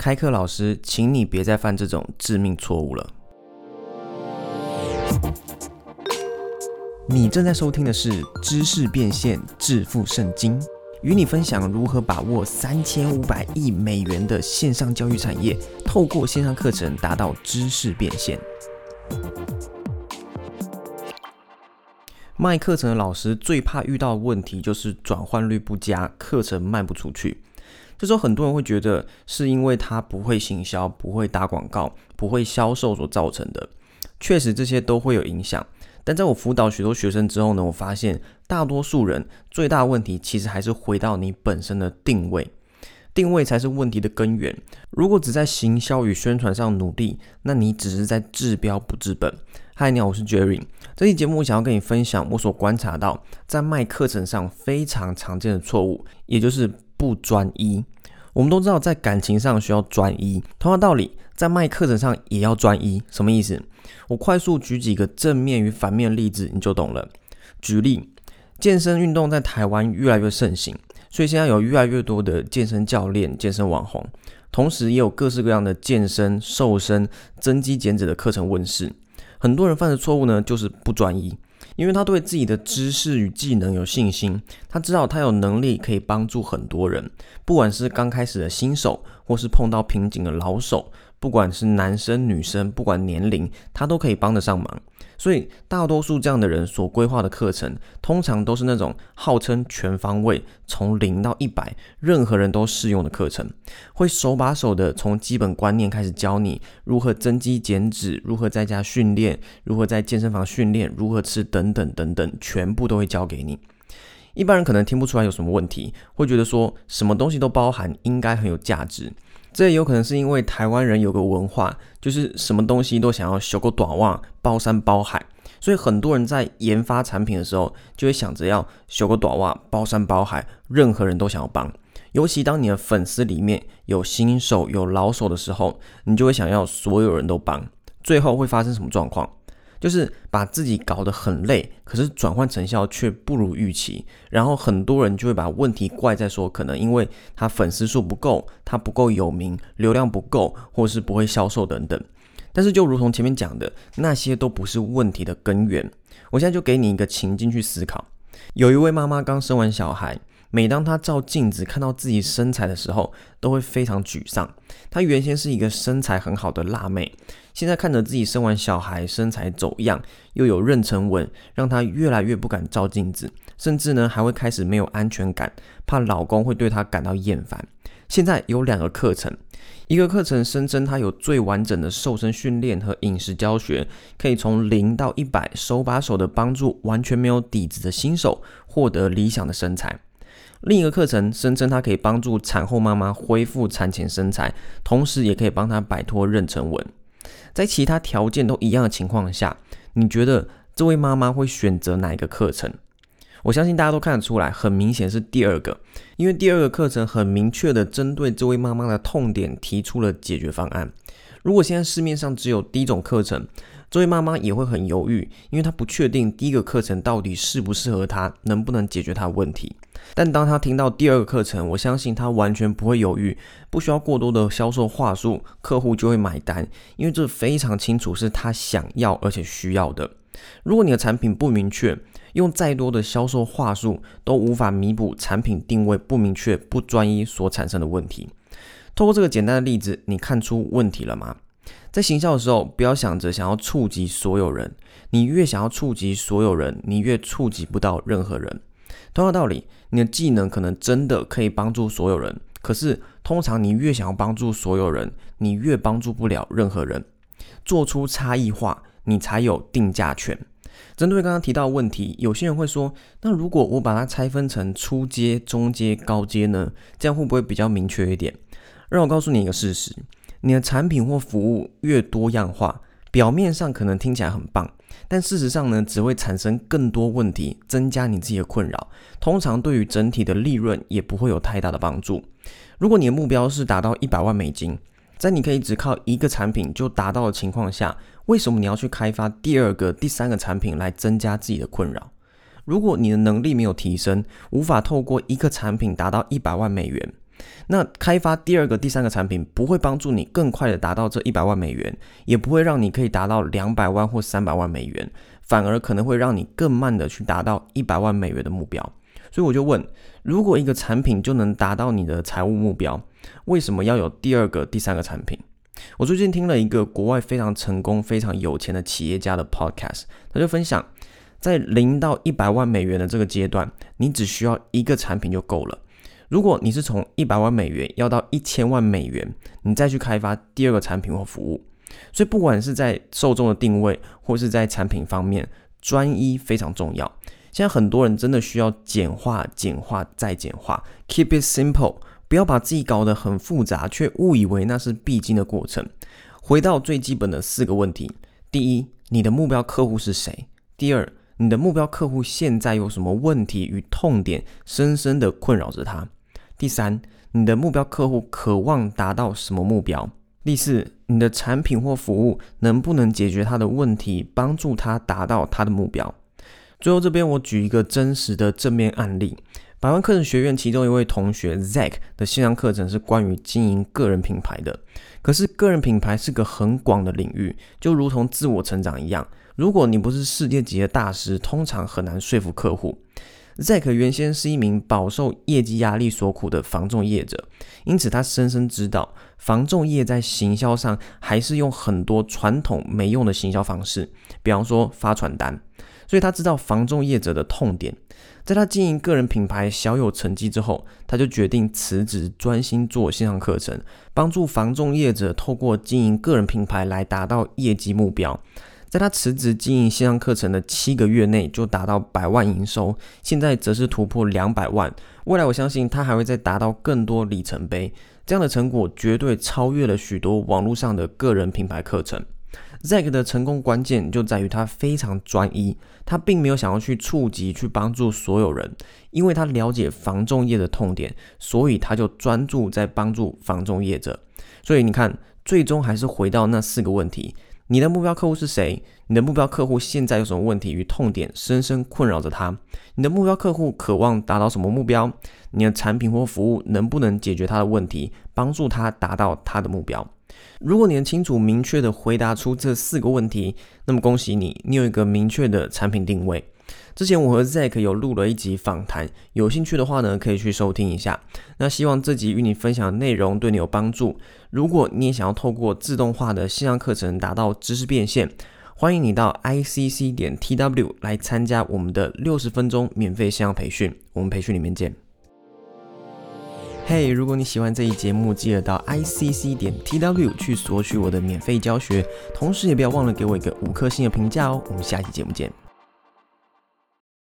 开课老师，请你别再犯这种致命错误了。你正在收听的是《知识变现致富圣经》，与你分享如何把握三千五百亿美元的线上教育产业，透过线上课程达到知识变现。卖课程的老师最怕遇到的问题就是转换率不佳，课程卖不出去。这时候很多人会觉得是因为他不会行销、不会打广告、不会销售所造成的。确实这些都会有影响。但在我辅导许多学生之后呢，我发现大多数人最大问题其实还是回到你本身的定位，定位才是问题的根源。如果只在行销与宣传上努力，那你只是在治标不治本。嗨，你好，我是 Jerry。这期节目想要跟你分享我所观察到在卖课程上非常常见的错误，也就是不专一。我们都知道，在感情上需要专一，同样道理，在卖课程上也要专一。什么意思？我快速举几个正面与反面例子，你就懂了。举例，健身运动在台湾越来越盛行，所以现在有越来越多的健身教练、健身网红，同时也有各式各样的健身、瘦身、增肌减脂的课程问世。很多人犯的错误呢，就是不专一，因为他对自己的知识与技能有信心，他知道他有能力可以帮助很多人，不管是刚开始的新手，或是碰到瓶颈的老手。不管是男生女生，不管年龄，他都可以帮得上忙。所以大多数这样的人所规划的课程，通常都是那种号称全方位，从零到一百，任何人都适用的课程。会手把手的从基本观念开始教你如何增肌减脂，如何在家训练，如何在健身房训练，如何吃等等等等，全部都会教给你。一般人可能听不出来有什么问题，会觉得说什么东西都包含，应该很有价值。这也有可能是因为台湾人有个文化，就是什么东西都想要修个短袜，包山包海，所以很多人在研发产品的时候，就会想着要修个短袜，包山包海，任何人都想要帮。尤其当你的粉丝里面有新手有老手的时候，你就会想要所有人都帮。最后会发生什么状况？就是把自己搞得很累，可是转换成效却不如预期，然后很多人就会把问题怪在说，可能因为他粉丝数不够，他不够有名，流量不够，或是不会销售等等。但是就如同前面讲的，那些都不是问题的根源。我现在就给你一个情境去思考：有一位妈妈刚生完小孩，每当她照镜子看到自己身材的时候，都会非常沮丧。她原先是一个身材很好的辣妹。现在看着自己生完小孩，身材走样，又有妊娠纹，让她越来越不敢照镜子，甚至呢还会开始没有安全感，怕老公会对她感到厌烦。现在有两个课程，一个课程声称它有最完整的瘦身训练和饮食教学，可以从零到一百手把手的帮助完全没有底子的新手获得理想的身材；另一个课程声称它可以帮助产后妈妈恢复产前身材，同时也可以帮她摆脱妊娠纹。在其他条件都一样的情况下，你觉得这位妈妈会选择哪一个课程？我相信大家都看得出来，很明显是第二个，因为第二个课程很明确的针对这位妈妈的痛点提出了解决方案。如果现在市面上只有第一种课程，这位妈妈也会很犹豫，因为她不确定第一个课程到底适不适合她，能不能解决她的问题。但当她听到第二个课程，我相信她完全不会犹豫，不需要过多的销售话术，客户就会买单，因为这非常清楚是她想要而且需要的。如果你的产品不明确，用再多的销售话术都无法弥补产品定位不明确、不专一所产生的问题。透过这个简单的例子，你看出问题了吗？在行销的时候，不要想着想要触及所有人，你越想要触及所有人，你越触及不到任何人。同样道理，你的技能可能真的可以帮助所有人，可是通常你越想要帮助所有人，你越帮助不了任何人。做出差异化，你才有定价权。针对刚刚提到的问题，有些人会说：那如果我把它拆分成初阶、中阶、高阶呢？这样会不会比较明确一点？让我告诉你一个事实。你的产品或服务越多样化，表面上可能听起来很棒，但事实上呢，只会产生更多问题，增加你自己的困扰。通常对于整体的利润也不会有太大的帮助。如果你的目标是达到一百万美金，在你可以只靠一个产品就达到的情况下，为什么你要去开发第二个、第三个产品来增加自己的困扰？如果你的能力没有提升，无法透过一个产品达到一百万美元。那开发第二个、第三个产品不会帮助你更快的达到这一百万美元，也不会让你可以达到两百万或三百万美元，反而可能会让你更慢的去达到一百万美元的目标。所以我就问，如果一个产品就能达到你的财务目标，为什么要有第二个、第三个产品？我最近听了一个国外非常成功、非常有钱的企业家的 podcast，他就分享，在零到一百万美元的这个阶段，你只需要一个产品就够了。如果你是从一百万美元要到一千万美元，你再去开发第二个产品或服务。所以不管是在受众的定位，或是在产品方面，专一非常重要。现在很多人真的需要简化、简化再简化，keep it simple，不要把自己搞得很复杂，却误以为那是必经的过程。回到最基本的四个问题：第一，你的目标客户是谁？第二，你的目标客户现在有什么问题与痛点，深深的困扰着他？第三，你的目标客户渴望达到什么目标？第四，你的产品或服务能不能解决他的问题，帮助他达到他的目标？最后这边我举一个真实的正面案例，百万课程学院其中一位同学 Zack 的线上课程是关于经营个人品牌的。可是个人品牌是个很广的领域，就如同自我成长一样，如果你不是世界级的大师，通常很难说服客户。Zack 原先是一名饱受业绩压力所苦的防重业者，因此他深深知道防重业在行销上还是用很多传统没用的行销方式，比方说发传单。所以他知道防重业者的痛点，在他经营个人品牌小有成绩之后，他就决定辞职，专心做线上课程，帮助防重业者透过经营个人品牌来达到业绩目标。在他辞职经营线上课程的七个月内，就达到百万营收，现在则是突破两百万。未来我相信他还会再达到更多里程碑，这样的成果绝对超越了许多网络上的个人品牌课程。Zack 的成功关键就在于他非常专一，他并没有想要去触及、去帮助所有人，因为他了解防重业的痛点，所以他就专注在帮助防重业者。所以你看，最终还是回到那四个问题：你的目标客户是谁？你的目标客户现在有什么问题与痛点深深困扰着他？你的目标客户渴望达到什么目标？你的产品或服务能不能解决他的问题，帮助他达到他的目标？如果你能清楚明确地回答出这四个问题，那么恭喜你，你有一个明确的产品定位。之前我和 Zack 有录了一集访谈，有兴趣的话呢，可以去收听一下。那希望这集与你分享的内容对你有帮助。如果你也想要透过自动化的线上课程达到知识变现，欢迎你到 ICC 点 TW 来参加我们的六十分钟免费线上培训。我们培训里面见。嘿，如果你喜欢这一节目，记得到 i c c 点 t w 去索取我的免费教学，同时也不要忘了给我一个五颗星的评价哦。我们下期节目见。